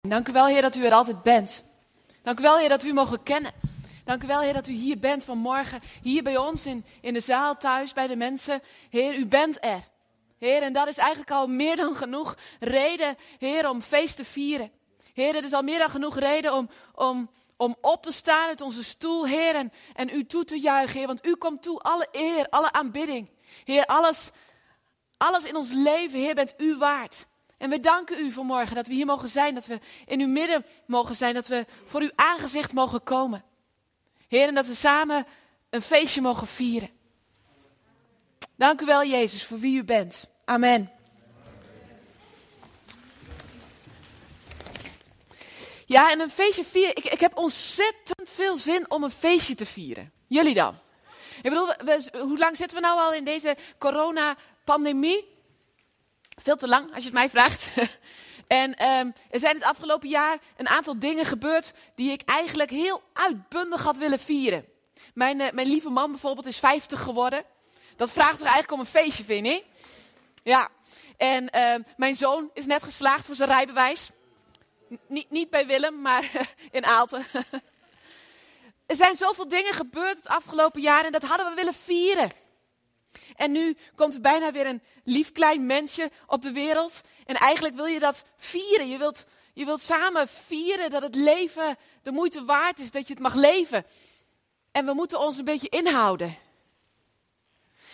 Dank u wel, Heer, dat u er altijd bent. Dank u wel, Heer, dat u mogen kennen. Dank u wel, Heer, dat u hier bent vanmorgen. Hier bij ons in, in de zaal, thuis, bij de mensen. Heer, u bent er. Heer, en dat is eigenlijk al meer dan genoeg reden, Heer, om feest te vieren. Heer, het is al meer dan genoeg reden om, om, om op te staan uit onze stoel, Heer, en, en u toe te juichen, Heer. Want u komt toe alle eer, alle aanbidding. Heer, alles, alles in ons leven, Heer, bent u waard. En we danken u vanmorgen dat we hier mogen zijn, dat we in uw midden mogen zijn, dat we voor uw aangezicht mogen komen. Heer, en dat we samen een feestje mogen vieren. Dank u wel, Jezus, voor wie u bent. Amen. Ja, en een feestje vieren. Ik, ik heb ontzettend veel zin om een feestje te vieren. Jullie dan? Ik bedoel, hoe lang zitten we nou al in deze coronapandemie? Veel te lang, als je het mij vraagt. en um, er zijn het afgelopen jaar een aantal dingen gebeurd die ik eigenlijk heel uitbundig had willen vieren. Mijn, uh, mijn lieve man bijvoorbeeld is 50 geworden. Dat vraagt toch eigenlijk om een feestje, vind je? Ja. En uh, mijn zoon is net geslaagd voor zijn rijbewijs. Niet, niet bij Willem, maar in Aalten. er zijn zoveel dingen gebeurd het afgelopen jaar en dat hadden we willen vieren. En nu komt er bijna weer een lief klein mensje op de wereld. En eigenlijk wil je dat vieren. Je wilt, je wilt samen vieren dat het leven de moeite waard is, dat je het mag leven. En we moeten ons een beetje inhouden.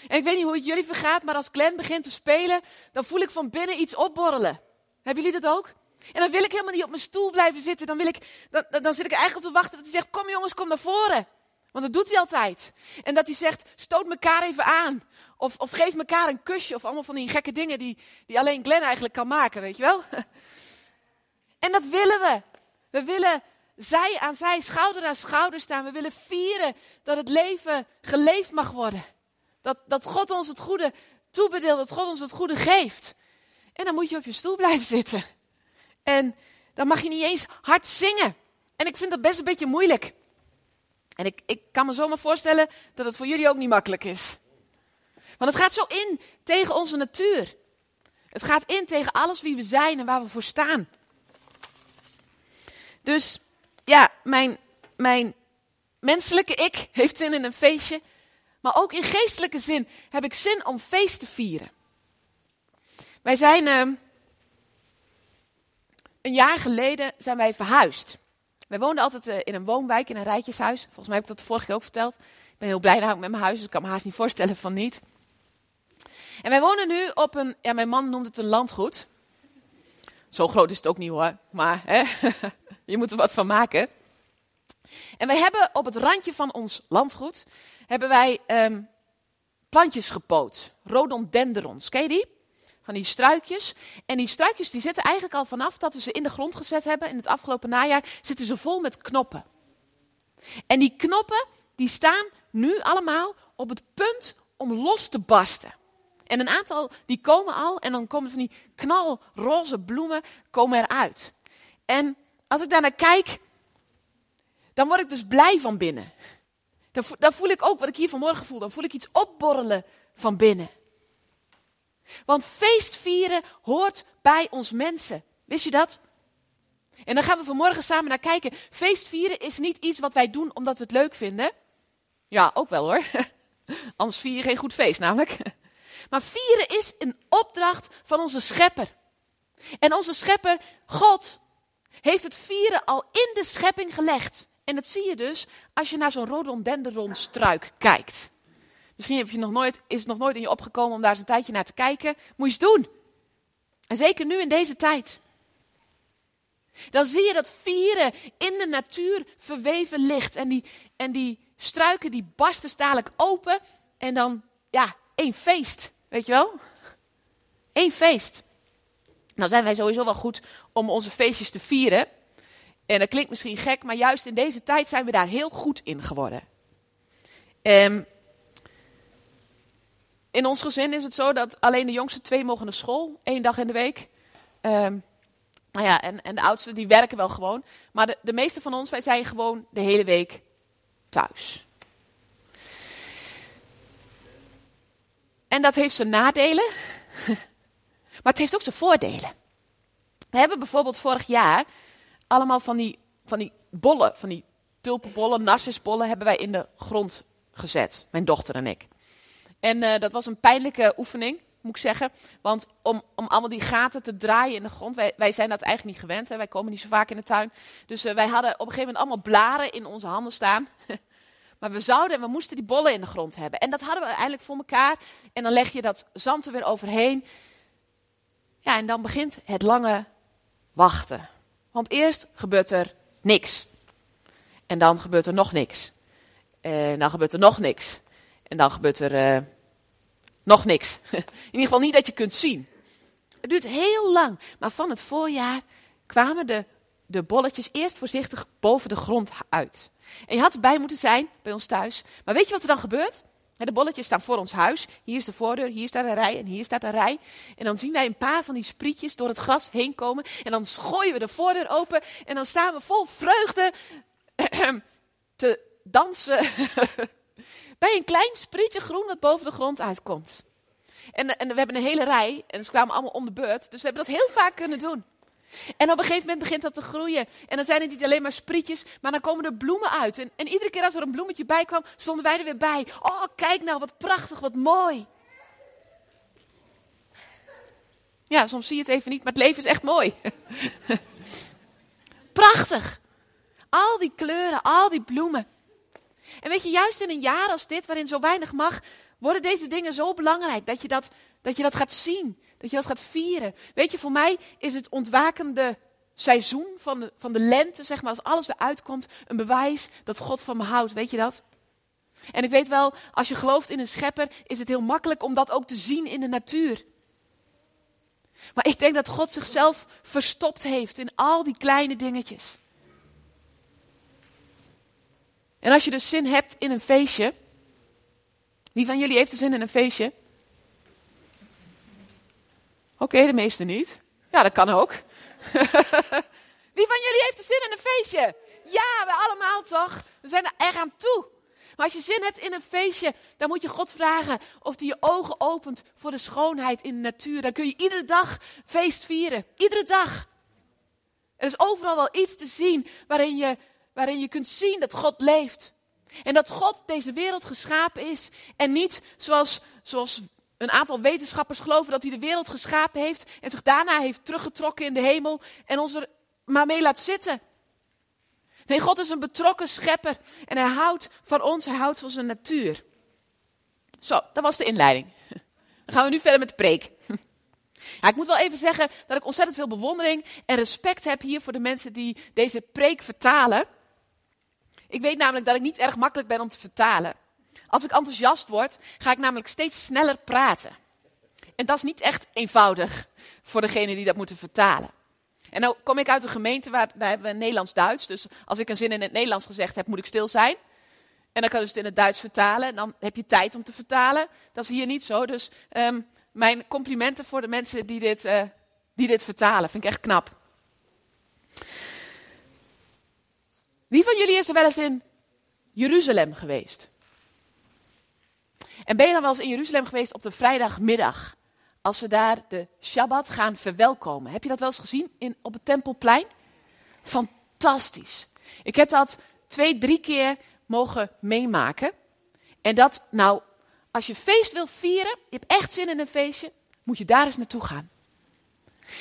En ik weet niet hoe het jullie vergaat, maar als Glenn begint te spelen, dan voel ik van binnen iets opborrelen. Hebben jullie dat ook? En dan wil ik helemaal niet op mijn stoel blijven zitten. Dan, wil ik, dan, dan zit ik eigenlijk op te wachten dat hij zegt, kom jongens, kom naar voren. Want dat doet hij altijd. En dat hij zegt, stoot elkaar even aan. Of, of geef elkaar een kusje. Of allemaal van die gekke dingen die, die alleen Glenn eigenlijk kan maken, weet je wel? En dat willen we. We willen zij aan zij, schouder aan schouder staan. We willen vieren dat het leven geleefd mag worden. Dat, dat God ons het goede toebedeelt, dat God ons het goede geeft. En dan moet je op je stoel blijven zitten. En dan mag je niet eens hard zingen. En ik vind dat best een beetje moeilijk. En ik, ik kan me zomaar voorstellen dat het voor jullie ook niet makkelijk is. Want het gaat zo in tegen onze natuur. Het gaat in tegen alles wie we zijn en waar we voor staan. Dus ja, mijn, mijn menselijke ik heeft zin in een feestje. Maar ook in geestelijke zin heb ik zin om feest te vieren. Wij zijn uh, een jaar geleden zijn wij verhuisd. Wij woonden altijd uh, in een woonwijk, in een rijtjeshuis. Volgens mij heb ik dat de vorige keer ook verteld. Ik ben heel blij namelijk met mijn huis, dus ik kan me haast niet voorstellen van niet. En wij wonen nu op een, ja mijn man noemt het een landgoed. Zo groot is het ook niet hoor, maar hè, je moet er wat van maken. En wij hebben op het randje van ons landgoed, hebben wij um, plantjes gepoot. Rhododendrons, ken je die? Van die struikjes. En die struikjes die zitten eigenlijk al vanaf dat we ze in de grond gezet hebben in het afgelopen najaar, zitten ze vol met knoppen. En die knoppen die staan nu allemaal op het punt om los te barsten. En een aantal die komen al en dan komen van die knalroze bloemen komen eruit. En als ik daar naar kijk, dan word ik dus blij van binnen. Dan voel ik ook wat ik hier vanmorgen voel. Dan voel ik iets opborrelen van binnen. Want feestvieren hoort bij ons mensen. Wist je dat? En dan gaan we vanmorgen samen naar kijken. Feestvieren is niet iets wat wij doen omdat we het leuk vinden. Ja, ook wel hoor. Anders vier je geen goed feest namelijk. Maar vieren is een opdracht van onze schepper. En onze schepper, God, heeft het vieren al in de schepping gelegd. En dat zie je dus als je naar zo'n rhododendronstruik kijkt. Misschien heb je nog nooit, is het nog nooit in je opgekomen om daar eens een tijdje naar te kijken. Moet je eens doen. En zeker nu in deze tijd. Dan zie je dat vieren in de natuur verweven ligt. En die, en die struiken die barsten dadelijk open. En dan, ja, één feest. Weet je wel? Eén feest. Nou zijn wij sowieso wel goed om onze feestjes te vieren. En dat klinkt misschien gek, maar juist in deze tijd zijn we daar heel goed in geworden. Um, in ons gezin is het zo dat alleen de jongste twee mogen naar school, één dag in de week. Um, nou ja, en, en de oudste die werken wel gewoon. Maar de, de meeste van ons, wij zijn gewoon de hele week thuis. En dat heeft zijn nadelen, maar het heeft ook zijn voordelen. We hebben bijvoorbeeld vorig jaar allemaal van die, van die bollen, van die tulpenbollen, narcisbollen, hebben wij in de grond gezet. Mijn dochter en ik. En uh, dat was een pijnlijke oefening, moet ik zeggen. Want om, om allemaal die gaten te draaien in de grond, wij, wij zijn dat eigenlijk niet gewend. Hè? Wij komen niet zo vaak in de tuin. Dus uh, wij hadden op een gegeven moment allemaal blaren in onze handen staan. maar we zouden en we moesten die bollen in de grond hebben. En dat hadden we eigenlijk voor elkaar. En dan leg je dat zand er weer overheen. Ja, en dan begint het lange wachten. Want eerst gebeurt er niks. En dan gebeurt er nog niks. En dan gebeurt er nog niks. En dan gebeurt er uh, nog niks. In ieder geval niet dat je kunt zien. Het duurt heel lang. Maar van het voorjaar kwamen de, de bolletjes eerst voorzichtig boven de grond uit. En je had erbij moeten zijn bij ons thuis. Maar weet je wat er dan gebeurt? De bolletjes staan voor ons huis. Hier is de voordeur, hier staat een rij en hier staat een rij. En dan zien wij een paar van die sprietjes door het gras heen komen. En dan gooien we de voordeur open. En dan staan we vol vreugde te dansen bij een klein sprietje groen dat boven de grond uitkomt. En, en we hebben een hele rij en ze kwamen allemaal om de beurt. Dus we hebben dat heel vaak kunnen doen. En op een gegeven moment begint dat te groeien. En dan zijn het niet alleen maar sprietjes, maar dan komen er bloemen uit. En, en iedere keer als er een bloemetje bij kwam, stonden wij er weer bij. Oh, kijk nou, wat prachtig, wat mooi. Ja, soms zie je het even niet, maar het leven is echt mooi. Prachtig. Al die kleuren, al die bloemen. En weet je, juist in een jaar als dit, waarin zo weinig mag, worden deze dingen zo belangrijk dat je dat, dat, je dat gaat zien. Dat je dat gaat vieren. Weet je, voor mij is het ontwakende seizoen van de, van de lente, zeg maar, als alles weer uitkomt, een bewijs dat God van me houdt. Weet je dat? En ik weet wel, als je gelooft in een schepper, is het heel makkelijk om dat ook te zien in de natuur. Maar ik denk dat God zichzelf verstopt heeft in al die kleine dingetjes. En als je dus zin hebt in een feestje. Wie van jullie heeft er zin in een feestje? Oké, de meeste niet. Ja, dat kan ook. Wie van jullie heeft er zin in een feestje? Ja, we allemaal toch? We zijn er erg aan toe. Maar als je zin hebt in een feestje, dan moet je God vragen of hij je ogen opent voor de schoonheid in de natuur. Dan kun je iedere dag feest vieren. Iedere dag. Er is overal wel iets te zien waarin je, waarin je kunt zien dat God leeft. En dat God deze wereld geschapen is en niet zoals, zoals een aantal wetenschappers geloven dat hij de wereld geschapen heeft en zich daarna heeft teruggetrokken in de hemel en ons er maar mee laat zitten. Nee, God is een betrokken schepper en hij houdt van ons, hij houdt van zijn natuur. Zo, dat was de inleiding. Dan gaan we nu verder met de preek. Ik moet wel even zeggen dat ik ontzettend veel bewondering en respect heb hier voor de mensen die deze preek vertalen. Ik weet namelijk dat ik niet erg makkelijk ben om te vertalen. Als ik enthousiast word, ga ik namelijk steeds sneller praten. En dat is niet echt eenvoudig voor degene die dat moeten vertalen. En nou kom ik uit een gemeente waar daar hebben we Nederlands-Duits. Dus als ik een zin in het Nederlands gezegd heb, moet ik stil zijn. En dan kan ik het in het Duits vertalen. En dan heb je tijd om te vertalen. Dat is hier niet zo. Dus um, mijn complimenten voor de mensen die dit, uh, die dit vertalen. Vind ik echt knap. Wie van jullie is er wel eens in Jeruzalem geweest? En ben je dan wel eens in Jeruzalem geweest op de vrijdagmiddag? Als ze daar de Shabbat gaan verwelkomen. Heb je dat wel eens gezien in, op het Tempelplein? Fantastisch. Ik heb dat twee, drie keer mogen meemaken. En dat, nou, als je feest wil vieren, je hebt echt zin in een feestje, moet je daar eens naartoe gaan.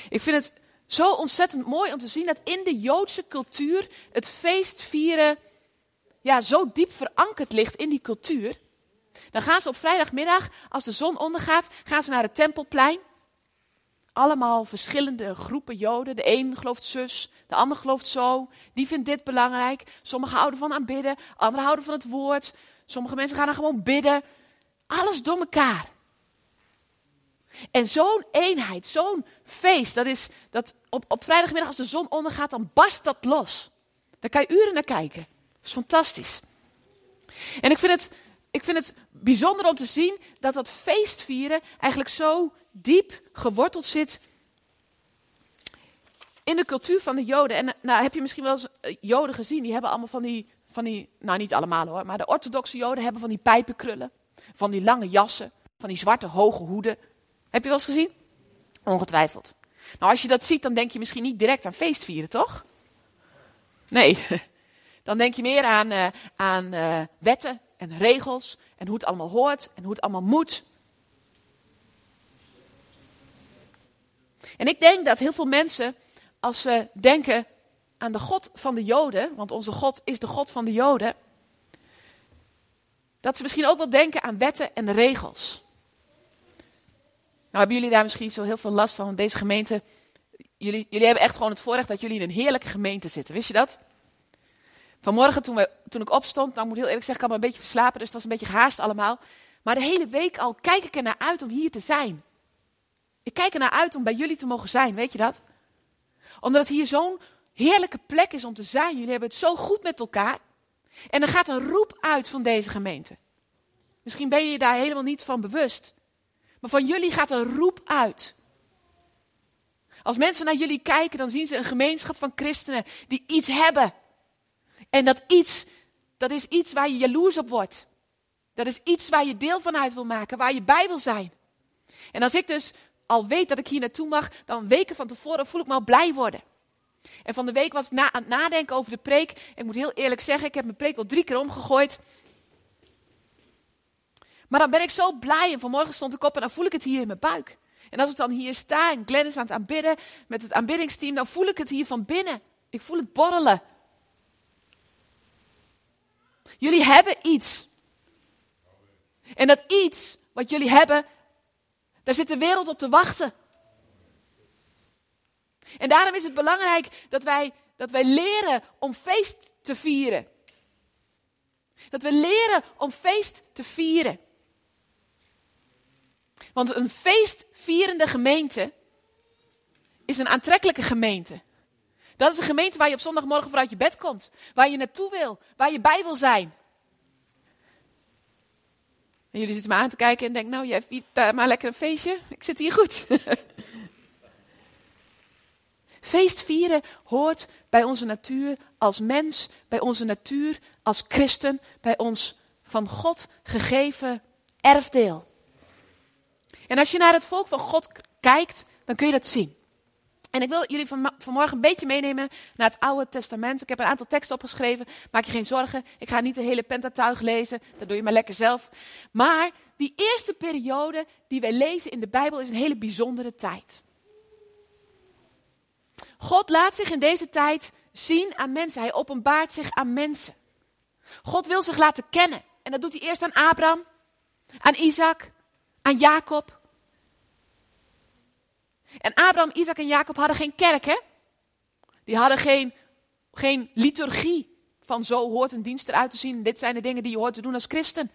Ik vind het zo ontzettend mooi om te zien dat in de Joodse cultuur het feest vieren ja, zo diep verankerd ligt in die cultuur. Dan gaan ze op vrijdagmiddag, als de zon ondergaat, gaan ze naar het tempelplein. Allemaal verschillende groepen Joden. De een gelooft zus, de ander gelooft zo. Die vindt dit belangrijk. Sommigen houden van aanbidden, anderen houden van het woord. Sommige mensen gaan dan gewoon bidden. Alles door elkaar. En zo'n eenheid, zo'n feest, dat is dat op, op vrijdagmiddag als de zon ondergaat, dan barst dat los. Daar kan je uren naar kijken. Dat is fantastisch. En ik vind het, ik vind het bijzonder om te zien dat dat feestvieren eigenlijk zo diep geworteld zit in de cultuur van de Joden. En nou heb je misschien wel eens eh, Joden gezien, die hebben allemaal van die, van die, nou niet allemaal hoor, maar de orthodoxe Joden hebben van die pijpenkrullen, van die lange jassen, van die zwarte hoge hoeden. Heb je wel eens gezien? Ongetwijfeld. Nou, als je dat ziet, dan denk je misschien niet direct aan feestvieren, toch? Nee, dan denk je meer aan, uh, aan uh, wetten en regels en hoe het allemaal hoort en hoe het allemaal moet. En ik denk dat heel veel mensen, als ze denken aan de God van de Joden, want onze God is de God van de Joden, dat ze misschien ook wel denken aan wetten en regels. Nou hebben jullie daar misschien zo heel veel last van, want deze gemeente, jullie, jullie hebben echt gewoon het voorrecht dat jullie in een heerlijke gemeente zitten, wist je dat? Vanmorgen toen, toen ik opstond, nou moet heel eerlijk zeggen, ik had me een beetje verslapen, dus het was een beetje gehaast allemaal. Maar de hele week al kijk ik er naar uit om hier te zijn. Ik kijk er naar uit om bij jullie te mogen zijn, weet je dat? Omdat het hier zo'n heerlijke plek is om te zijn. Jullie hebben het zo goed met elkaar. En er gaat een roep uit van deze gemeente. Misschien ben je je daar helemaal niet van bewust. Maar van jullie gaat een roep uit. Als mensen naar jullie kijken, dan zien ze een gemeenschap van christenen die iets hebben. En dat iets, dat is iets waar je jaloers op wordt. Dat is iets waar je deel van uit wil maken, waar je bij wil zijn. En als ik dus al weet dat ik hier naartoe mag, dan weken van tevoren voel ik me al blij worden. En van de week was ik na, aan het nadenken over de preek. Ik moet heel eerlijk zeggen, ik heb mijn preek wel drie keer omgegooid. Maar dan ben ik zo blij en vanmorgen stond ik op en dan voel ik het hier in mijn buik. En als ik dan hier sta en Glenn is aan het aanbidden met het aanbiddingsteam, dan voel ik het hier van binnen. Ik voel het borrelen. Jullie hebben iets. En dat iets wat jullie hebben, daar zit de wereld op te wachten. En daarom is het belangrijk dat wij, dat wij leren om feest te vieren. Dat we leren om feest te vieren. Want een feestvierende gemeente is een aantrekkelijke gemeente. Dat is een gemeente waar je op zondagmorgen vooruit je bed komt. Waar je naartoe wil. Waar je bij wil zijn. En jullie zitten me aan te kijken en denken, nou, jij viert uh, maar lekker een feestje. Ik zit hier goed. Feest vieren hoort bij onze natuur als mens, bij onze natuur als christen, bij ons van God gegeven erfdeel. En als je naar het volk van God kijkt, dan kun je dat zien. En ik wil jullie van, vanmorgen een beetje meenemen naar het Oude Testament. Ik heb een aantal teksten opgeschreven. Maak je geen zorgen. Ik ga niet de hele Pentatuig lezen. Dat doe je maar lekker zelf. Maar die eerste periode die wij lezen in de Bijbel is een hele bijzondere tijd. God laat zich in deze tijd zien aan mensen. Hij openbaart zich aan mensen. God wil zich laten kennen. En dat doet hij eerst aan Abraham, aan Isaac, aan Jacob. En Abraham, Isaac en Jacob hadden geen kerk, hè? Die hadden geen, geen liturgie van zo hoort een dienst eruit te zien. Dit zijn de dingen die je hoort te doen als christen.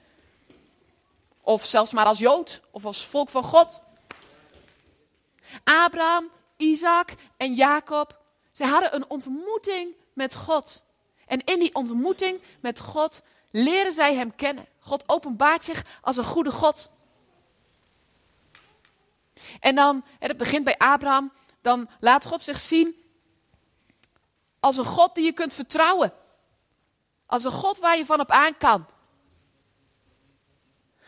Of zelfs maar als Jood of als volk van God. Abraham, Isaac en Jacob, zij hadden een ontmoeting met God. En in die ontmoeting met God leren zij hem kennen. God openbaart zich als een goede God. En dan, het begint bij Abraham, dan laat God zich zien als een God die je kunt vertrouwen. Als een God waar je van op aan kan.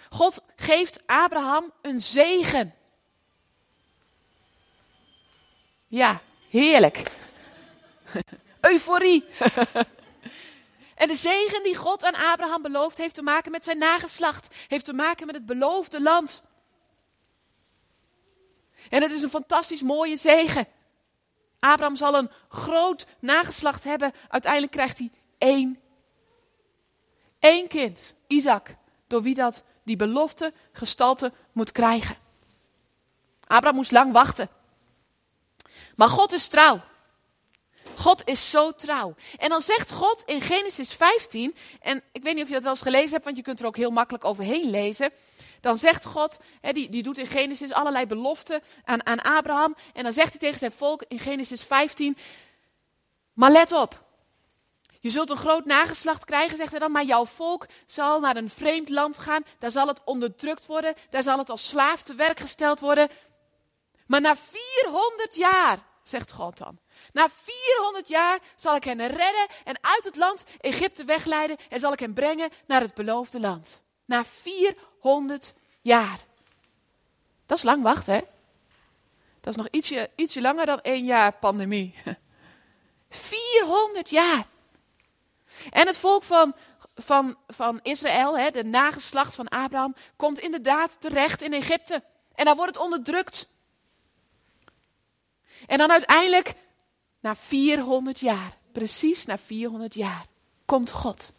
God geeft Abraham een zegen. Ja, heerlijk. Euforie. en de zegen die God aan Abraham belooft, heeft te maken met zijn nageslacht. Heeft te maken met het beloofde land. En het is een fantastisch mooie zegen. Abraham zal een groot nageslacht hebben. Uiteindelijk krijgt hij één. Eén kind, Isaac, door wie dat die belofte gestalte moet krijgen. Abraham moest lang wachten. Maar God is trouw. God is zo trouw. En dan zegt God in Genesis 15, en ik weet niet of je dat wel eens gelezen hebt, want je kunt er ook heel makkelijk overheen lezen. Dan zegt God, hè, die, die doet in Genesis allerlei beloften aan, aan Abraham. En dan zegt hij tegen zijn volk in Genesis 15, maar let op. Je zult een groot nageslacht krijgen, zegt hij dan, maar jouw volk zal naar een vreemd land gaan. Daar zal het onderdrukt worden, daar zal het als slaaf te werk gesteld worden. Maar na 400 jaar, zegt God dan, na 400 jaar zal ik hen redden en uit het land Egypte wegleiden en zal ik hen brengen naar het beloofde land. Na 400 jaar. Dat is lang wachten, hè? Dat is nog ietsje, ietsje langer dan één jaar pandemie. 400 jaar. En het volk van, van, van Israël, hè, de nageslacht van Abraham, komt inderdaad terecht in Egypte. En daar wordt het onderdrukt. En dan uiteindelijk, na 400 jaar, precies na 400 jaar, komt God.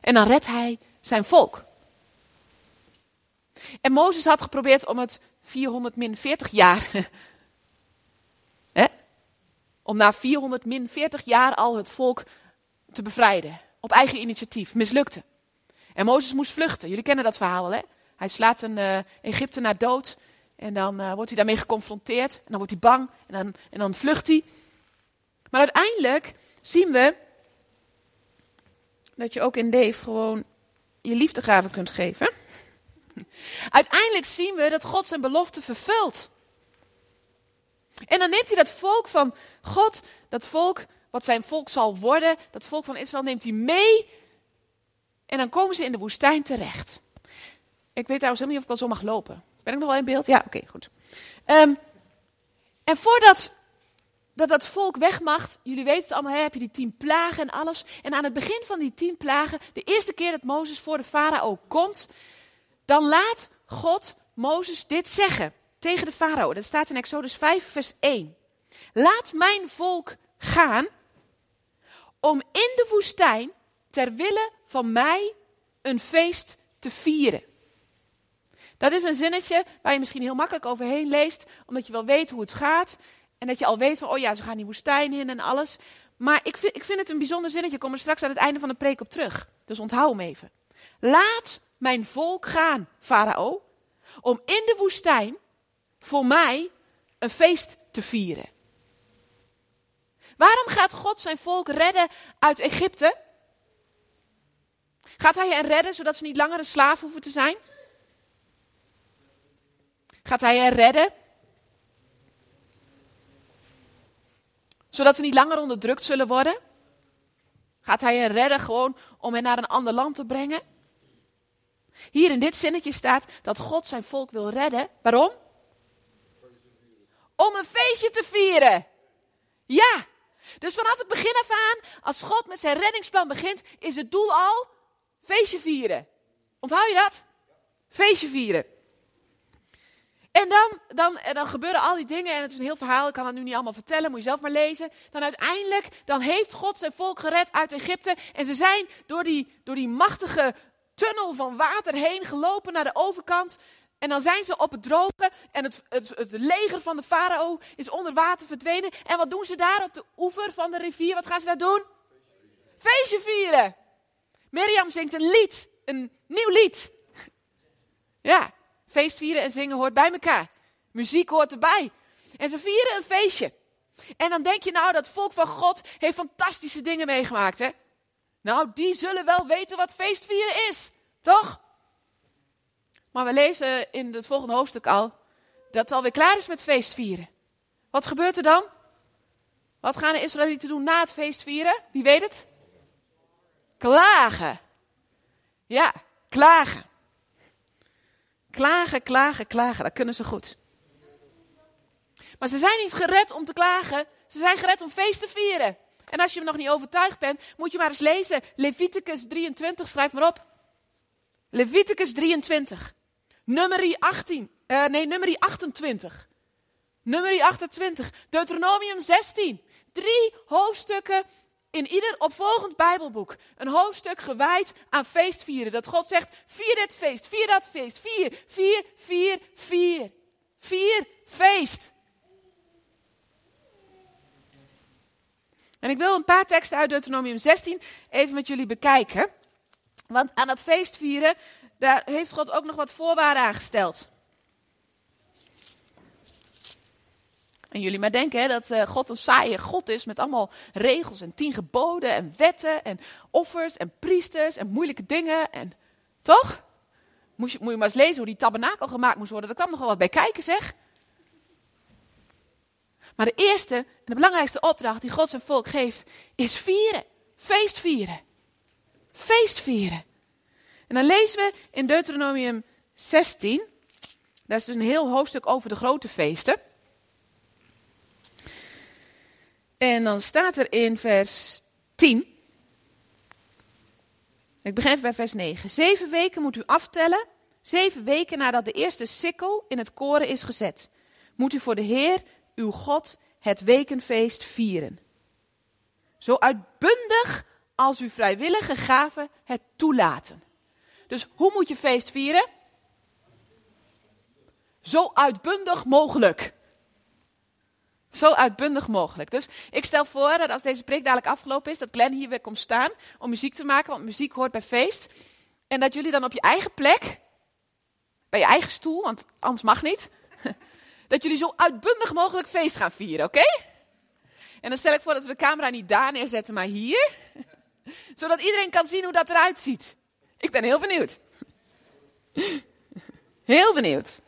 En dan redt hij zijn volk. En Mozes had geprobeerd om het 400 min 40 jaar. hè, om na 400 min 40 jaar al het volk te bevrijden. Op eigen initiatief. Mislukte. En Mozes moest vluchten. Jullie kennen dat verhaal, hè? Hij slaat een uh, Egyptenaar dood. En dan uh, wordt hij daarmee geconfronteerd. En dan wordt hij bang. En dan, en dan vlucht hij. Maar uiteindelijk zien we dat je ook in Dave gewoon je liefdegaven kunt geven. Uiteindelijk zien we dat God zijn belofte vervult. En dan neemt hij dat volk van God, dat volk wat zijn volk zal worden, dat volk van Israël neemt hij mee. En dan komen ze in de woestijn terecht. Ik weet trouwens helemaal niet of ik wel zo mag lopen. Ben ik nog wel in beeld? Ja, oké, goed. Um, en voordat dat dat volk weg mag, jullie weten het allemaal, hè, heb je die tien plagen en alles. En aan het begin van die tien plagen, de eerste keer dat Mozes voor de farao komt, dan laat God Mozes dit zeggen tegen de farao. Dat staat in Exodus 5, vers 1. Laat mijn volk gaan om in de woestijn ter wille van mij een feest te vieren. Dat is een zinnetje waar je misschien heel makkelijk overheen leest, omdat je wel weet hoe het gaat. En dat je al weet van, oh ja, ze gaan die woestijn in en alles. Maar ik vind, ik vind het een bijzonder zinnetje. Ik kom er straks aan het einde van de preek op terug. Dus onthoud hem even. Laat mijn volk gaan, farao, om in de woestijn voor mij een feest te vieren. Waarom gaat God zijn volk redden uit Egypte? Gaat hij hen redden zodat ze niet langer een slaaf hoeven te zijn? Gaat hij hen redden zodat ze niet langer onderdrukt zullen worden? Gaat hij hen redden gewoon om hen naar een ander land te brengen? Hier in dit zinnetje staat dat God zijn volk wil redden. Waarom? Om een feestje te vieren. Ja. Dus vanaf het begin af aan, als God met zijn reddingsplan begint, is het doel al feestje vieren. Onthoud je dat? Feestje vieren. En dan, dan, en dan gebeuren al die dingen en het is een heel verhaal, ik kan het nu niet allemaal vertellen, moet je zelf maar lezen. Dan uiteindelijk, dan heeft God zijn volk gered uit Egypte en ze zijn door die, door die machtige tunnel van water heen gelopen naar de overkant. En dan zijn ze op het droge en het, het, het leger van de farao is onder water verdwenen. En wat doen ze daar op de oever van de rivier? Wat gaan ze daar doen? Feestje vieren. Mirjam zingt een lied, een nieuw lied. Ja, feestvieren en zingen hoort bij elkaar. Muziek hoort erbij. En ze vieren een feestje. En dan denk je nou, dat volk van God heeft fantastische dingen meegemaakt, hè? Nou, die zullen wel weten wat feestvieren is, toch? Maar we lezen in het volgende hoofdstuk al dat het alweer klaar is met feestvieren. Wat gebeurt er dan? Wat gaan de Israëlieten doen na het feestvieren? Wie weet het? Klagen. Ja, klagen. Klagen, klagen, klagen. Dat kunnen ze goed. Maar ze zijn niet gered om te klagen. Ze zijn gered om feest te vieren. En als je nog niet overtuigd bent, moet je maar eens lezen. Leviticus 23, schrijf maar op. Leviticus 23. Nummer 18. Uh, nee, nummer 28. Nummer 28. Deuteronomium 16. Drie hoofdstukken in ieder opvolgend Bijbelboek. Een hoofdstuk gewijd aan feestvieren. Dat God zegt, vier dit feest, vier dat feest. Vier, vier, vier, vier. Vier feest. En ik wil een paar teksten uit Deuteronomium 16 even met jullie bekijken. Want aan dat feestvieren, daar heeft God ook nog wat voorwaarden aangesteld. En jullie maar denken hè, dat uh, God een saaie God is met allemaal regels en tien geboden en wetten en offers en priesters en moeilijke dingen. En, toch? Moet je, moet je maar eens lezen hoe die tabernakel gemaakt moest worden. Daar kwam nog wel wat bij kijken zeg. Maar de eerste en de belangrijkste opdracht die God zijn volk geeft, is vieren. Feest vieren. Feest vieren. En dan lezen we in Deuteronomium 16. Daar is dus een heel hoofdstuk over de grote feesten. En dan staat er in vers 10. Ik begin bij vers 9. Zeven weken moet u aftellen. Zeven weken nadat de eerste sikkel in het koren is gezet. Moet u voor de Heer, uw God, het wekenfeest vieren. Zo uitbundig als uw vrijwillige gaven het toelaten. Dus hoe moet je feest vieren? Zo uitbundig mogelijk. Zo uitbundig mogelijk. Dus ik stel voor dat als deze preek dadelijk afgelopen is, dat Glenn hier weer komt staan om muziek te maken, want muziek hoort bij feest. En dat jullie dan op je eigen plek, bij je eigen stoel, want anders mag niet, dat jullie zo uitbundig mogelijk feest gaan vieren, oké? En dan stel ik voor dat we de camera niet daar neerzetten, maar hier. Zodat iedereen kan zien hoe dat eruit ziet. Ik ben heel benieuwd. Heel benieuwd.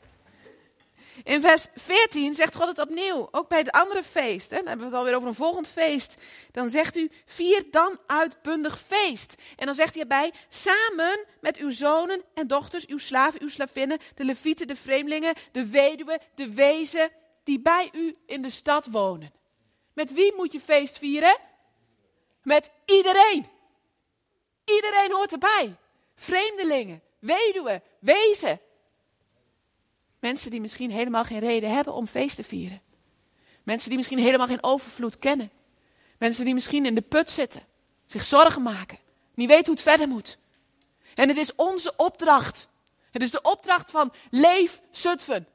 In vers 14 zegt God het opnieuw, ook bij het andere feest. Hè, dan hebben we het alweer over een volgend feest. Dan zegt u, vier dan uitbundig feest. En dan zegt hij erbij, samen met uw zonen en dochters, uw slaven, uw slavinnen, de levieten, de vreemdelingen, de weduwen, de wezen, die bij u in de stad wonen. Met wie moet je feest vieren? Met iedereen. Iedereen hoort erbij. Vreemdelingen, weduwen, wezen. Mensen die misschien helemaal geen reden hebben om feest te vieren. Mensen die misschien helemaal geen overvloed kennen. Mensen die misschien in de put zitten, zich zorgen maken, niet weten hoe het verder moet. En het is onze opdracht. Het is de opdracht van Leef Zutphen.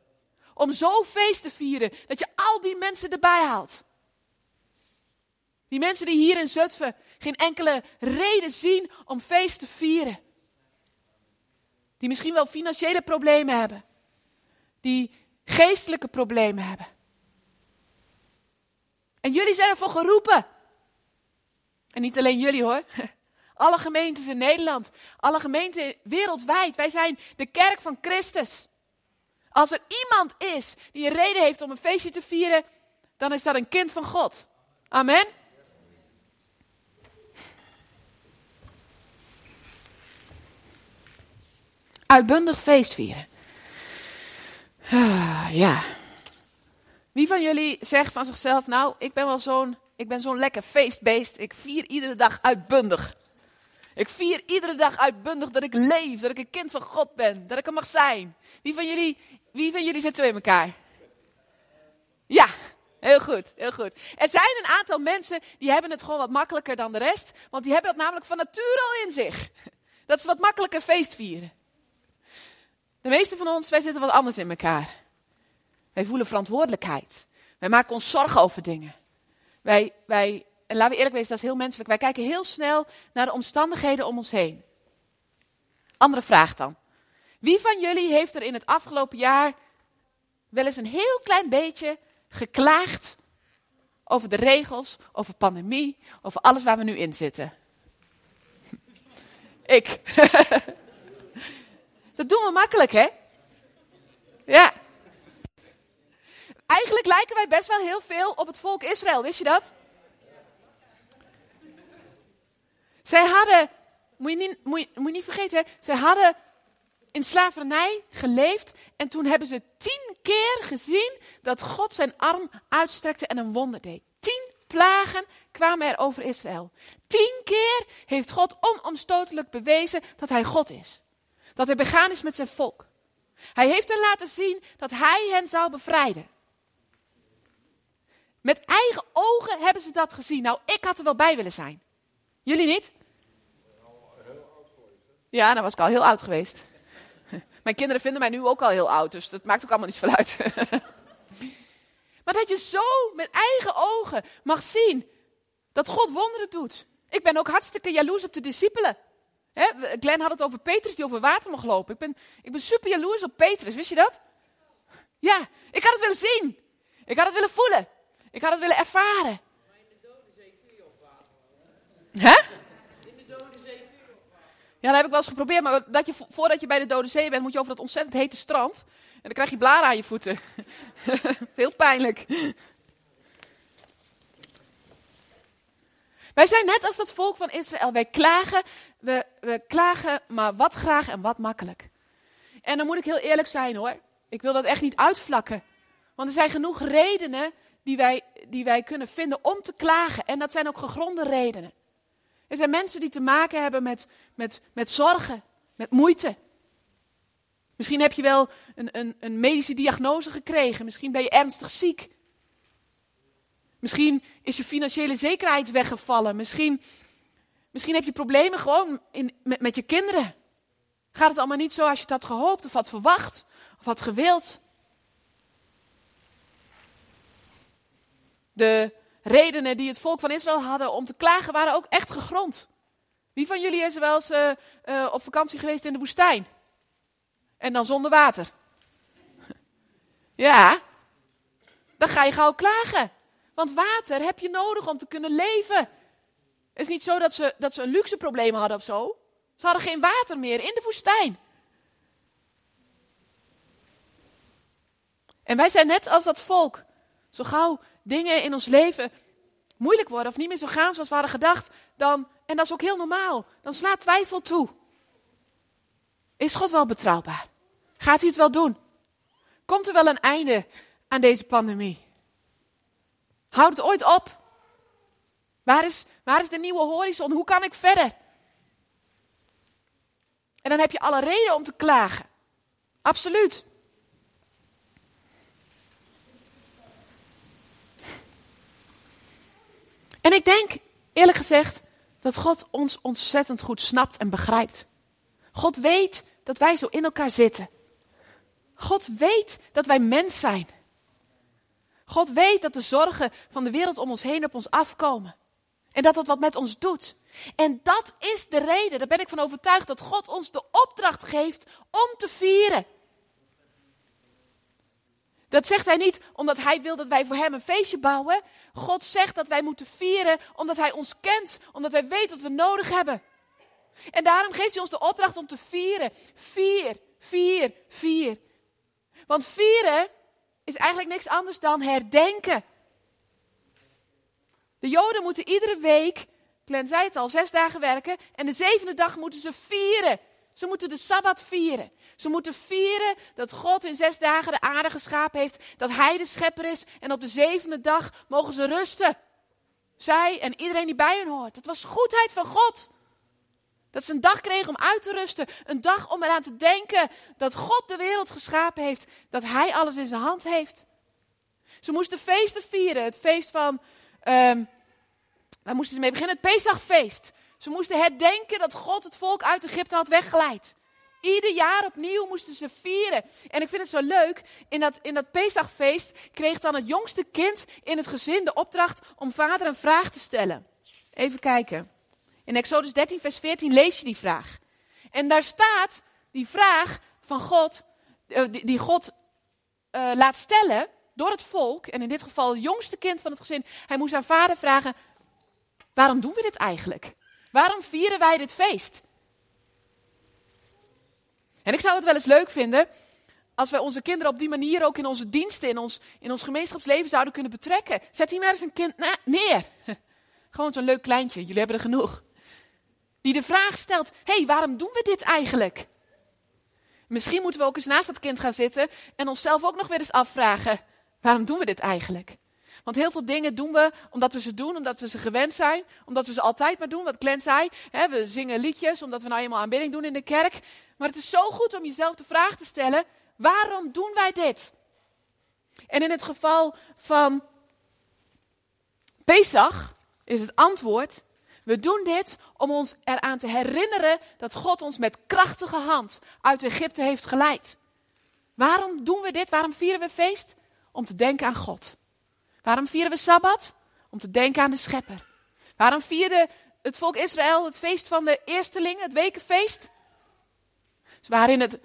Om zo feest te vieren dat je al die mensen erbij haalt. Die mensen die hier in Zutphen geen enkele reden zien om feest te vieren. Die misschien wel financiële problemen hebben. Die geestelijke problemen hebben. En jullie zijn ervoor geroepen. En niet alleen jullie hoor. Alle gemeentes in Nederland. Alle gemeenten wereldwijd. Wij zijn de kerk van Christus. Als er iemand is die een reden heeft om een feestje te vieren, dan is dat een kind van God. Amen. Uitbundig feest vieren. Ah, ja. Wie van jullie zegt van zichzelf, nou, ik ben wel zo'n, ik ben zo'n lekker feestbeest. Ik vier iedere dag uitbundig. Ik vier iedere dag uitbundig dat ik leef, dat ik een kind van God ben, dat ik er mag zijn. Wie van jullie, wie van jullie zit zo in elkaar? Ja, heel goed, heel goed. Er zijn een aantal mensen die hebben het gewoon wat makkelijker dan de rest, want die hebben dat namelijk van nature al in zich. Dat is wat makkelijker feest vieren. De meeste van ons, wij zitten wat anders in elkaar. Wij voelen verantwoordelijkheid. Wij maken ons zorgen over dingen. Wij, wij, en laten we eerlijk wezen, dat is heel menselijk. Wij kijken heel snel naar de omstandigheden om ons heen. Andere vraag dan. Wie van jullie heeft er in het afgelopen jaar wel eens een heel klein beetje geklaagd over de regels, over pandemie, over alles waar we nu in zitten? Ik. Dat doen we makkelijk, hè? Ja. Eigenlijk lijken wij best wel heel veel op het volk Israël, wist je dat? Zij hadden, moet je niet, moet je, moet je niet vergeten, hè? zij hadden in slavernij geleefd en toen hebben ze tien keer gezien dat God zijn arm uitstrekte en een wonder deed. Tien plagen kwamen er over Israël. Tien keer heeft God onomstotelijk bewezen dat hij God is. Dat hij begaan is met zijn volk. Hij heeft hen laten zien dat hij hen zou bevrijden. Met eigen ogen hebben ze dat gezien. Nou, ik had er wel bij willen zijn. Jullie niet? Ja, dan was ik al heel oud geweest. Mijn kinderen vinden mij nu ook al heel oud, dus dat maakt ook allemaal niet veel uit. Maar dat je zo met eigen ogen mag zien dat God wonderen doet. Ik ben ook hartstikke jaloers op de discipelen. Hè, Glenn had het over Petrus die over water mag lopen. Ik ben, ik ben super jaloers op Petrus, wist je dat? Ja, ik had het willen zien. Ik had het willen voelen. Ik had het willen ervaren. Maar in de dode zee kun je op. Hè? In de dode zee kun je op. Ja, dat heb ik wel eens geprobeerd. Maar dat je, voordat je bij de dode zee bent, moet je over dat ontzettend hete strand. En dan krijg je blaren aan je voeten. Heel pijnlijk. Wij zijn net als dat volk van Israël. Wij klagen, we, we klagen maar wat graag en wat makkelijk. En dan moet ik heel eerlijk zijn hoor. Ik wil dat echt niet uitvlakken. Want er zijn genoeg redenen die wij, die wij kunnen vinden om te klagen. En dat zijn ook gegronde redenen. Er zijn mensen die te maken hebben met, met, met zorgen, met moeite. Misschien heb je wel een, een, een medische diagnose gekregen. Misschien ben je ernstig ziek. Misschien is je financiële zekerheid weggevallen. Misschien, misschien heb je problemen gewoon in, met, met je kinderen. Gaat het allemaal niet zo als je het had gehoopt of had verwacht of had gewild? De redenen die het volk van Israël hadden om te klagen waren ook echt gegrond. Wie van jullie is wel eens uh, uh, op vakantie geweest in de woestijn? En dan zonder water. Ja, dan ga je gauw klagen. Want water heb je nodig om te kunnen leven. Het is niet zo dat ze, dat ze een luxe probleem hadden of zo. Ze hadden geen water meer in de woestijn. En wij zijn net als dat volk. Zo gauw dingen in ons leven moeilijk worden of niet meer zo gaan zoals we hadden gedacht, dan, en dat is ook heel normaal, dan slaat twijfel toe. Is God wel betrouwbaar? Gaat hij het wel doen? Komt er wel een einde aan deze pandemie? Houdt het ooit op? Waar is, waar is de nieuwe horizon? Hoe kan ik verder? En dan heb je alle reden om te klagen. Absoluut. En ik denk, eerlijk gezegd, dat God ons ontzettend goed snapt en begrijpt. God weet dat wij zo in elkaar zitten. God weet dat wij mens zijn. God weet dat de zorgen van de wereld om ons heen op ons afkomen. En dat dat wat met ons doet. En dat is de reden, daar ben ik van overtuigd, dat God ons de opdracht geeft om te vieren. Dat zegt hij niet omdat hij wil dat wij voor hem een feestje bouwen. God zegt dat wij moeten vieren omdat hij ons kent, omdat hij weet wat we nodig hebben. En daarom geeft hij ons de opdracht om te vieren. Vier, vier, vier. Want vieren is eigenlijk niks anders dan herdenken. De Joden moeten iedere week, Glenn zei het al, zes dagen werken. En de zevende dag moeten ze vieren. Ze moeten de Sabbat vieren. Ze moeten vieren dat God in zes dagen de aarde geschapen heeft. Dat Hij de schepper is. En op de zevende dag mogen ze rusten. Zij en iedereen die bij hen hoort. Het was goedheid van God. Dat ze een dag kregen om uit te rusten. Een dag om eraan te denken dat God de wereld geschapen heeft. Dat Hij alles in zijn hand heeft. Ze moesten feesten vieren. Het feest van. Um, waar moesten ze mee beginnen? Het Pesachfeest. Ze moesten herdenken dat God het volk uit Egypte had weggeleid. Ieder jaar opnieuw moesten ze vieren. En ik vind het zo leuk, in dat, in dat Pesachfeest kreeg dan het jongste kind in het gezin de opdracht om vader een vraag te stellen. Even kijken. In Exodus 13, vers 14 lees je die vraag. En daar staat die vraag van God, eh, die God uh, laat stellen door het volk, en in dit geval het jongste kind van het gezin. Hij moest aan vader vragen, waarom doen we dit eigenlijk? Waarom vieren wij dit feest? En ik zou het wel eens leuk vinden als wij onze kinderen op die manier ook in onze diensten, in ons, in ons gemeenschapsleven zouden kunnen betrekken. Zet hier maar eens een kind neer. Gewoon zo'n leuk kleintje, jullie hebben er genoeg. Die de vraag stelt, hé, hey, waarom doen we dit eigenlijk? Misschien moeten we ook eens naast dat kind gaan zitten en onszelf ook nog weer eens afvragen, waarom doen we dit eigenlijk? Want heel veel dingen doen we omdat we ze doen, omdat we ze gewend zijn, omdat we ze altijd maar doen. Wat Glenn zei, hè, we zingen liedjes omdat we nou eenmaal aanbidding doen in de kerk. Maar het is zo goed om jezelf de vraag te stellen, waarom doen wij dit? En in het geval van Pesach is het antwoord, we doen dit om ons eraan te herinneren dat God ons met krachtige hand uit Egypte heeft geleid. Waarom doen we dit? Waarom vieren we feest? Om te denken aan God. Waarom vieren we Sabbat? Om te denken aan de Schepper. Waarom vierde het volk Israël het feest van de eersteling, het wekenfeest? Ze waren in het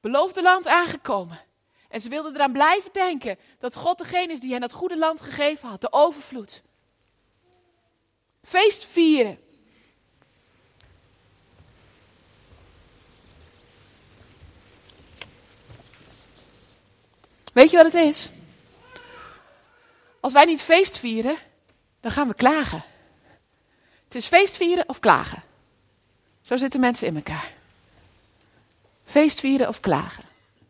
beloofde land aangekomen. En ze wilden eraan blijven denken dat God degene is die hen dat goede land gegeven had, de overvloed. Feest vieren. Weet je wat het is? Als wij niet feest vieren, dan gaan we klagen. Het is feest vieren of klagen. Zo zitten mensen in elkaar. Feest vieren of klagen.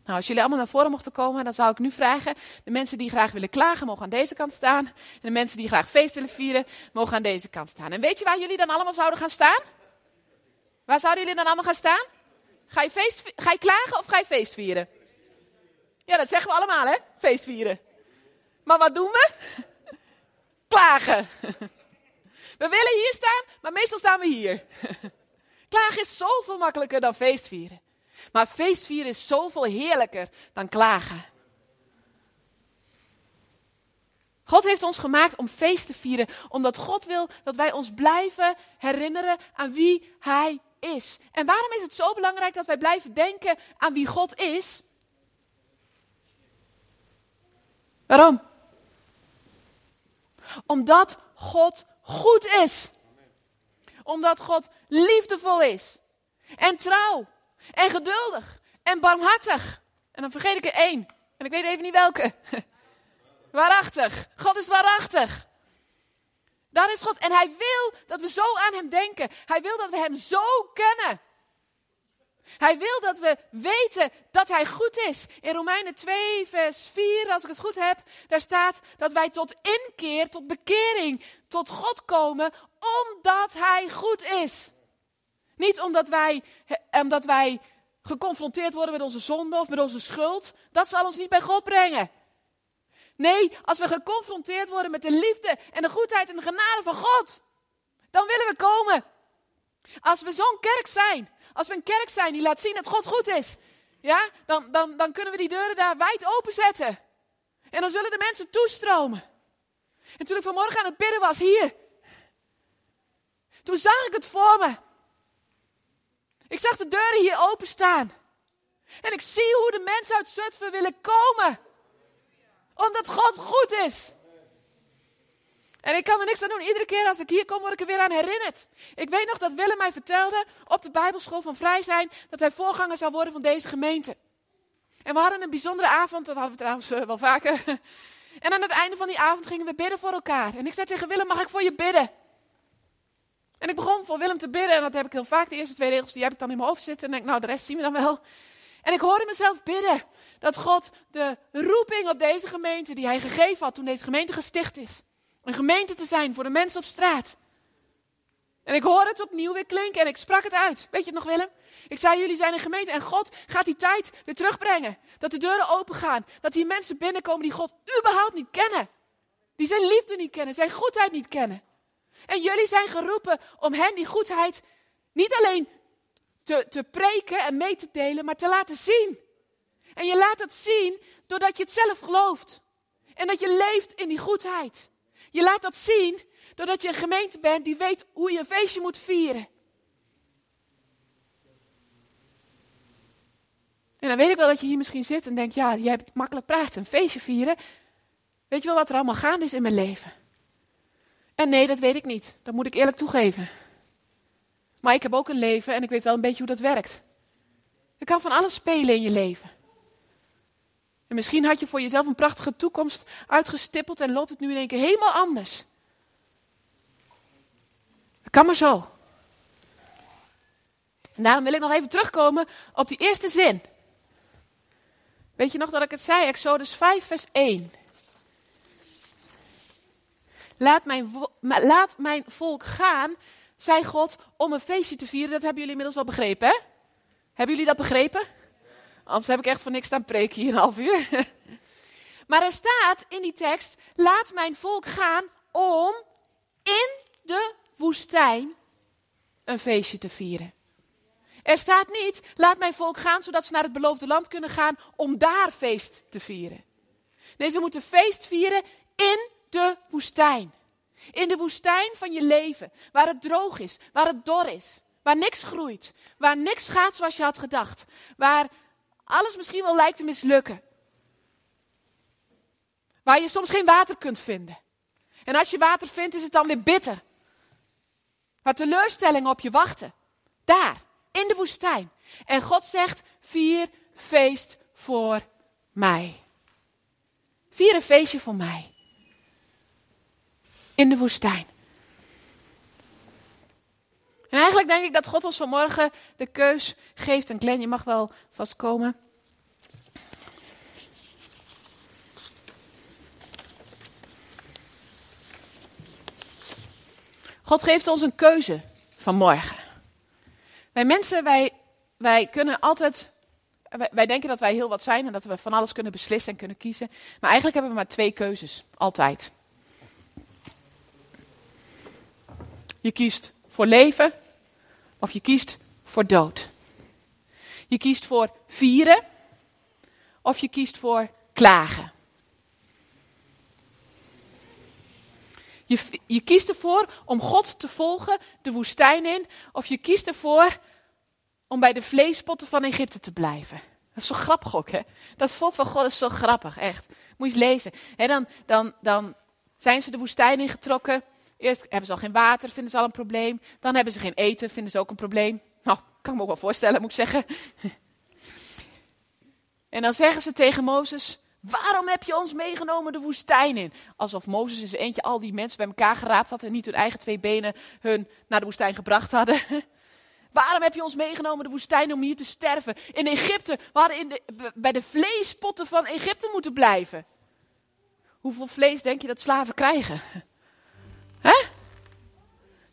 Nou, als jullie allemaal naar voren mochten komen, dan zou ik nu vragen: de mensen die graag willen klagen, mogen aan deze kant staan. En de mensen die graag feest willen vieren, mogen aan deze kant staan. En weet je waar jullie dan allemaal zouden gaan staan? Waar zouden jullie dan allemaal gaan staan? Ga je, feest, ga je klagen of ga je feest vieren? Ja, dat zeggen we allemaal, hè? Feest vieren. Maar wat doen we? Klagen. We willen hier staan, maar meestal staan we hier. Klagen is zoveel makkelijker dan feestvieren. Maar feestvieren is zoveel heerlijker dan klagen. God heeft ons gemaakt om feest te vieren, omdat God wil dat wij ons blijven herinneren aan wie Hij is. En waarom is het zo belangrijk dat wij blijven denken aan wie God is? Waarom? Omdat God goed is. Omdat God liefdevol is. En trouw. En geduldig. En barmhartig. En dan vergeet ik er één. En ik weet even niet welke. Waarachtig. God is waarachtig. Dat is God. En hij wil dat we zo aan hem denken. Hij wil dat we hem zo kennen. Hij wil dat we weten dat hij goed is. In Romeinen 2, vers 4, als ik het goed heb, daar staat dat wij tot inkeer, tot bekering, tot God komen, omdat hij goed is. Niet omdat wij, omdat wij geconfronteerd worden met onze zonde of met onze schuld. Dat zal ons niet bij God brengen. Nee, als we geconfronteerd worden met de liefde en de goedheid en de genade van God, dan willen we komen. Als we zo'n kerk zijn, als we een kerk zijn die laat zien dat God goed is, ja, dan, dan, dan kunnen we die deuren daar wijd openzetten. En dan zullen de mensen toestromen. En toen ik vanmorgen aan het bidden was hier, toen zag ik het voor me. Ik zag de deuren hier openstaan. En ik zie hoe de mensen uit Zutphen willen komen. Omdat God goed is. En ik kan er niks aan doen. Iedere keer als ik hier kom, word ik er weer aan herinnerd. Ik weet nog dat Willem mij vertelde op de Bijbelschool van Vrij zijn dat hij voorganger zou worden van deze gemeente. En we hadden een bijzondere avond, dat hadden we trouwens uh, wel vaker. En aan het einde van die avond gingen we bidden voor elkaar. En ik zei tegen Willem, mag ik voor je bidden? En ik begon voor Willem te bidden. En dat heb ik heel vaak. De eerste twee regels die heb ik dan in mijn hoofd zitten. En denk, nou, de rest zien we dan wel. En ik hoorde mezelf bidden. Dat God de roeping op deze gemeente, die hij gegeven had toen deze gemeente gesticht is. Een gemeente te zijn voor de mensen op straat. En ik hoorde het opnieuw weer klinken en ik sprak het uit. Weet je het nog, Willem? Ik zei, jullie zijn een gemeente en God gaat die tijd weer terugbrengen. Dat de deuren open gaan. Dat hier mensen binnenkomen die God überhaupt niet kennen. Die zijn liefde niet kennen, zijn goedheid niet kennen. En jullie zijn geroepen om hen die goedheid niet alleen te, te preken en mee te delen, maar te laten zien. En je laat het zien doordat je het zelf gelooft. En dat je leeft in die goedheid. Je laat dat zien doordat je een gemeente bent die weet hoe je een feestje moet vieren. En dan weet ik wel dat je hier misschien zit en denkt, ja, jij hebt makkelijk praten, een feestje vieren. Weet je wel wat er allemaal gaande is in mijn leven? En nee, dat weet ik niet. Dat moet ik eerlijk toegeven. Maar ik heb ook een leven en ik weet wel een beetje hoe dat werkt. Je kan van alles spelen in je leven. En misschien had je voor jezelf een prachtige toekomst uitgestippeld en loopt het nu in één keer helemaal anders. Dat kan maar zo. En daarom wil ik nog even terugkomen op die eerste zin. Weet je nog dat ik het zei? Exodus 5, vers 1. Laat mijn, laat mijn volk gaan, zei God, om een feestje te vieren. Dat hebben jullie inmiddels wel begrepen, hè? Hebben jullie dat begrepen? Anders heb ik echt voor niks staan preken hier een half uur. Maar er staat in die tekst, laat mijn volk gaan om in de woestijn een feestje te vieren. Er staat niet, laat mijn volk gaan zodat ze naar het beloofde land kunnen gaan om daar feest te vieren. Nee, ze moeten feest vieren in de woestijn. In de woestijn van je leven, waar het droog is, waar het dor is, waar niks groeit, waar niks gaat zoals je had gedacht, waar alles misschien wel lijkt te mislukken. Waar je soms geen water kunt vinden. En als je water vindt, is het dan weer bitter. Waar teleurstellingen op je wachten. Daar, in de woestijn. En God zegt, vier feest voor mij. Vier een feestje voor mij in de woestijn. En eigenlijk denk ik dat God ons vanmorgen de keus geeft. En Glenn, je mag wel vastkomen. God geeft ons een keuze vanmorgen. Wij mensen, wij, wij kunnen altijd. Wij, denken dat wij heel wat zijn en dat we van alles kunnen beslissen en kunnen kiezen. Maar eigenlijk hebben we maar twee keuzes, altijd. Je kiest voor leven of je kiest voor dood. Je kiest voor vieren of je kiest voor klagen. Je, je kiest ervoor om God te volgen de woestijn in, of je kiest ervoor om bij de vleespotten van Egypte te blijven. Dat is zo grappig ook, hè? Dat volk van God is zo grappig, echt. Moet je eens lezen. En dan, dan, dan zijn ze de woestijn ingetrokken. Eerst hebben ze al geen water, vinden ze al een probleem. Dan hebben ze geen eten, vinden ze ook een probleem. Nou, kan me ook wel voorstellen, moet ik zeggen. En dan zeggen ze tegen Mozes: Waarom heb je ons meegenomen de woestijn in? Alsof Mozes in zijn eentje al die mensen bij elkaar geraapt had en niet hun eigen twee benen hun naar de woestijn gebracht hadden. Waarom heb je ons meegenomen de woestijn om hier te sterven? In Egypte, we hadden in de, bij de vleespotten van Egypte moeten blijven. Hoeveel vlees denk je dat slaven krijgen?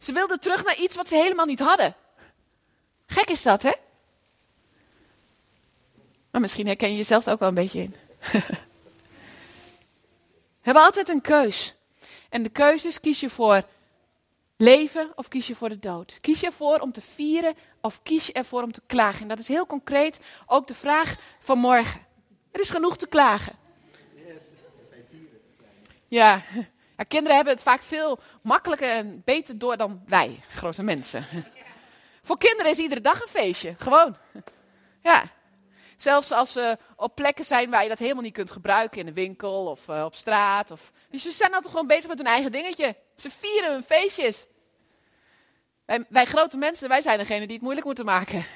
Ze wilden terug naar iets wat ze helemaal niet hadden. Gek is dat, hè? Maar misschien herken je jezelf ook wel een beetje in. We hebben altijd een keus. En de keuze is, kies je voor leven of kies je voor de dood? Kies je ervoor om te vieren of kies je ervoor om te klagen? En dat is heel concreet ook de vraag van morgen. Er is genoeg te klagen. Ja, kinderen hebben het vaak veel makkelijker en beter door dan wij, grote mensen. Voor kinderen is iedere dag een feestje, gewoon. Ja, Zelfs als ze op plekken zijn waar je dat helemaal niet kunt gebruiken, in de winkel of uh, op straat. Of... Dus ze zijn altijd gewoon bezig met hun eigen dingetje. Ze vieren hun feestjes. Wij, wij grote mensen, wij zijn degene die het moeilijk moeten maken.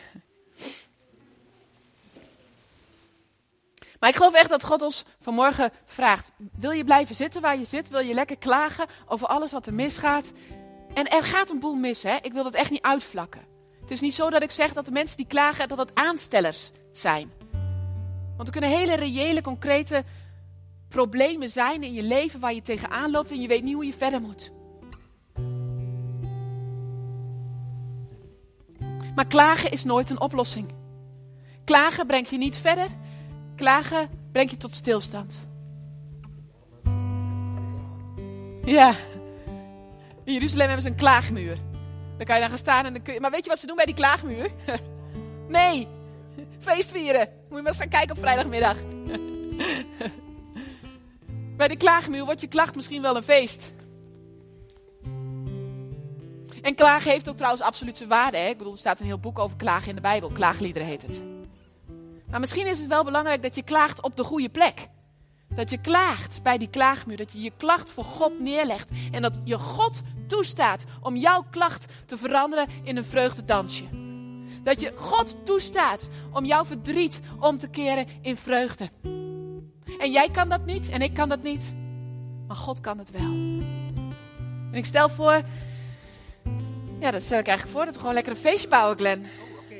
Maar ik geloof echt dat God ons vanmorgen vraagt: wil je blijven zitten waar je zit? Wil je lekker klagen over alles wat er misgaat? En er gaat een boel mis, hè? Ik wil dat echt niet uitvlakken. Het is niet zo dat ik zeg dat de mensen die klagen, dat het aanstellers zijn. Want er kunnen hele reële, concrete problemen zijn in je leven waar je tegenaan loopt en je weet niet hoe je verder moet. Maar klagen is nooit een oplossing. Klagen brengt je niet verder. Klagen brengt je tot stilstand. Ja. In Jeruzalem hebben ze een klaagmuur. Dan kan je dan gaan staan en dan kun je... Maar weet je wat ze doen bij die klaagmuur? Nee, Feest vieren. Moet je maar eens gaan kijken op vrijdagmiddag. Bij de klaagmuur wordt je klacht misschien wel een feest. En klagen heeft ook trouwens absoluut zijn waarde. Hè? Ik bedoel, er staat een heel boek over klagen in de Bijbel. Klaagliederen heet het. Maar misschien is het wel belangrijk dat je klaagt op de goede plek. Dat je klaagt bij die klaagmuur. Dat je je klacht voor God neerlegt. En dat je God toestaat om jouw klacht te veranderen in een vreugdedansje. Dat je God toestaat om jouw verdriet om te keren in vreugde. En jij kan dat niet en ik kan dat niet. Maar God kan het wel. En ik stel voor, ja, dat stel ik eigenlijk voor, dat we gewoon lekker een feestje bouwen, Glenn.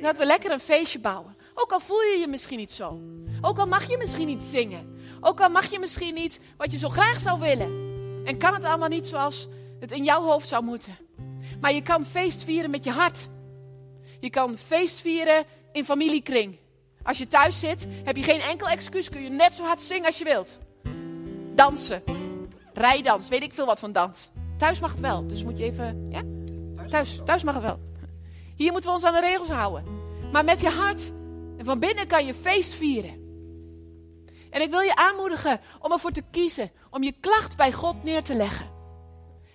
Dat we lekker een feestje bouwen. Ook al voel je je misschien niet zo. Ook al mag je misschien niet zingen. Ook al mag je misschien niet wat je zo graag zou willen. En kan het allemaal niet zoals het in jouw hoofd zou moeten. Maar je kan feest vieren met je hart. Je kan feest vieren in familiekring. Als je thuis zit, heb je geen enkel excuus. Kun je net zo hard zingen als je wilt. Dansen. Rijdans. Weet ik veel wat van dans. Thuis mag het wel. Dus moet je even. Ja? Thuis, thuis mag het wel. Hier moeten we ons aan de regels houden. Maar met je hart. En van binnen kan je feest vieren. En ik wil je aanmoedigen om ervoor te kiezen. Om je klacht bij God neer te leggen.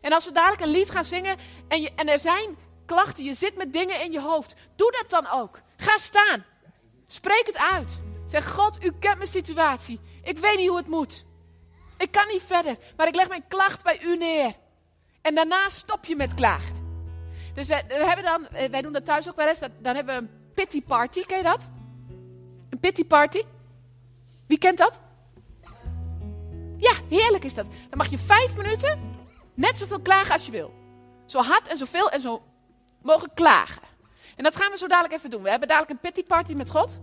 En als we dadelijk een lied gaan zingen. En, je, en er zijn klachten, je zit met dingen in je hoofd. Doe dat dan ook. Ga staan. Spreek het uit. Zeg, God, u kent mijn situatie. Ik weet niet hoe het moet. Ik kan niet verder, maar ik leg mijn klacht bij u neer. En daarna stop je met klagen. Dus we hebben dan, eh, wij doen dat thuis ook wel eens, dan hebben we een pity party. Ken je dat? Een pity party? Wie kent dat? Ja, heerlijk is dat. Dan mag je vijf minuten net zoveel klagen als je wil. Zo hard en zoveel en zo mogen klagen. En dat gaan we zo dadelijk even doen. We hebben dadelijk een pity party met God.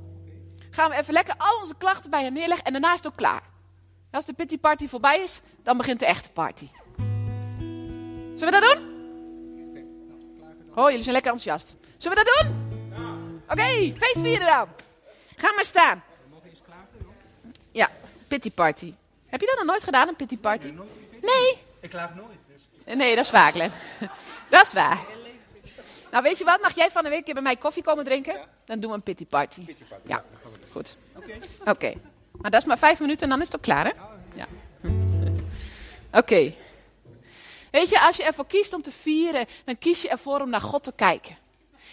Gaan we even lekker al onze klachten bij hem neerleggen en daarna is het ook klaar. als de pity party voorbij is, dan begint de echte party. Zullen we dat doen? Oh, jullie zijn lekker enthousiast. Zullen we dat doen? Oké, feest vieren dan. Ga maar staan. Ja, pity party. Heb je dat nog nooit gedaan, een pity party? Nee. Ik klaag nooit. Dus. Nee, dat is waar, Glenn. dat is waar. Nou, weet je wat? Mag jij van de week een keer bij mij koffie komen drinken? Dan doen we een pity party. Pity party. Ja, goed. Oké. Oké. Maar dat is maar vijf minuten en dan is het ook klaar, hè? Ja. Oké. Weet je, als je ervoor kiest om te vieren, dan kies je ervoor om naar God te kijken.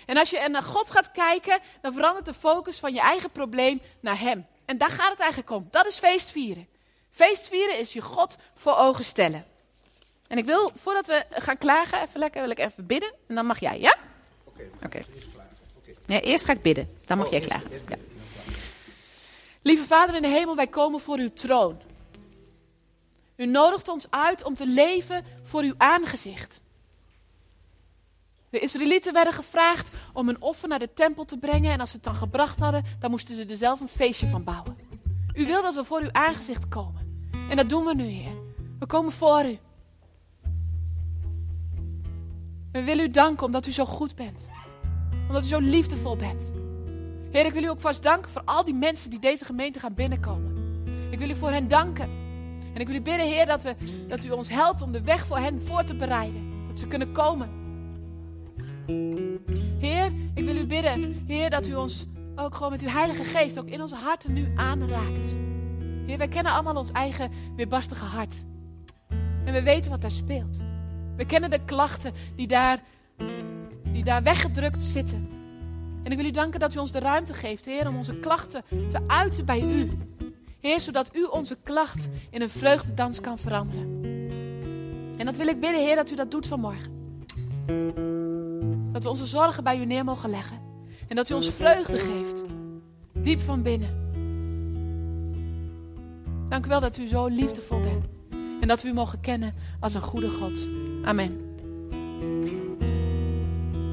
En als je naar God gaat kijken, dan verandert de focus van je eigen probleem naar Hem. En daar gaat het eigenlijk om. Dat is feestvieren. Feestvieren is je God voor ogen stellen. En ik wil, voordat we gaan klagen, even lekker, wil ik even bidden. En dan mag jij, ja? Oké. Oké. Eerst. Ja, eerst ga ik bidden. Dan mag Oh, jij klagen. Ja. Lieve Vader in de hemel, wij komen voor uw troon. U nodigt ons uit om te leven voor uw aangezicht. De Israëlieten werden gevraagd om een offer naar de tempel te brengen. En als ze het dan gebracht hadden, dan moesten ze er zelf een feestje van bouwen. U wil dat we voor uw aangezicht komen. En dat doen we nu, Heer. We komen voor u. We willen u danken omdat u zo goed bent. Omdat u zo liefdevol bent. Heer, ik wil u ook vast danken voor al die mensen die deze gemeente gaan binnenkomen. Ik wil u voor hen danken. En ik wil u bidden, Heer, dat, we, dat u ons helpt om de weg voor hen voor te bereiden. Dat ze kunnen komen. Heer, ik wil u bidden, Heer, dat u ons ook gewoon met uw Heilige Geest ook in onze harten nu aanraakt. Heer, wij kennen allemaal ons eigen weerbarstige hart. En we weten wat daar speelt. We kennen de klachten die daar, die daar weggedrukt zitten. En ik wil u danken dat u ons de ruimte geeft, Heer, om onze klachten te uiten bij u. Heer, zodat u onze klacht in een vreugdedans kan veranderen. En dat wil ik bidden, Heer, dat u dat doet vanmorgen. Dat we onze zorgen bij u neer mogen leggen. En dat u ons vreugde geeft, diep van binnen. Dank u wel dat u zo liefdevol bent. En dat we u mogen kennen als een goede God. Amen.